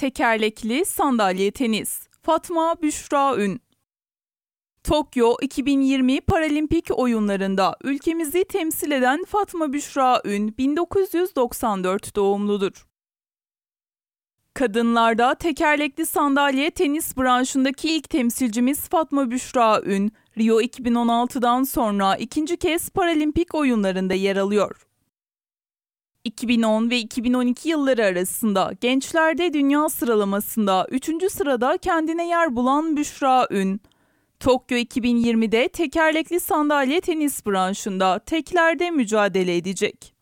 Tekerlekli sandalye tenis. Fatma Büşra Ün. Tokyo 2020 Paralimpik oyunlarında ülkemizi temsil eden Fatma Büşra Ün 1994 doğumludur. Kadınlarda tekerlekli sandalye tenis branşındaki ilk temsilcimiz Fatma Büşra Ün, Rio 2016'dan sonra ikinci kez Paralimpik oyunlarında yer alıyor. 2010 ve 2012 yılları arasında gençlerde dünya sıralamasında 3. sırada kendine yer bulan Büşra Ün, Tokyo 2020'de tekerlekli sandalye tenis branşında teklerde mücadele edecek.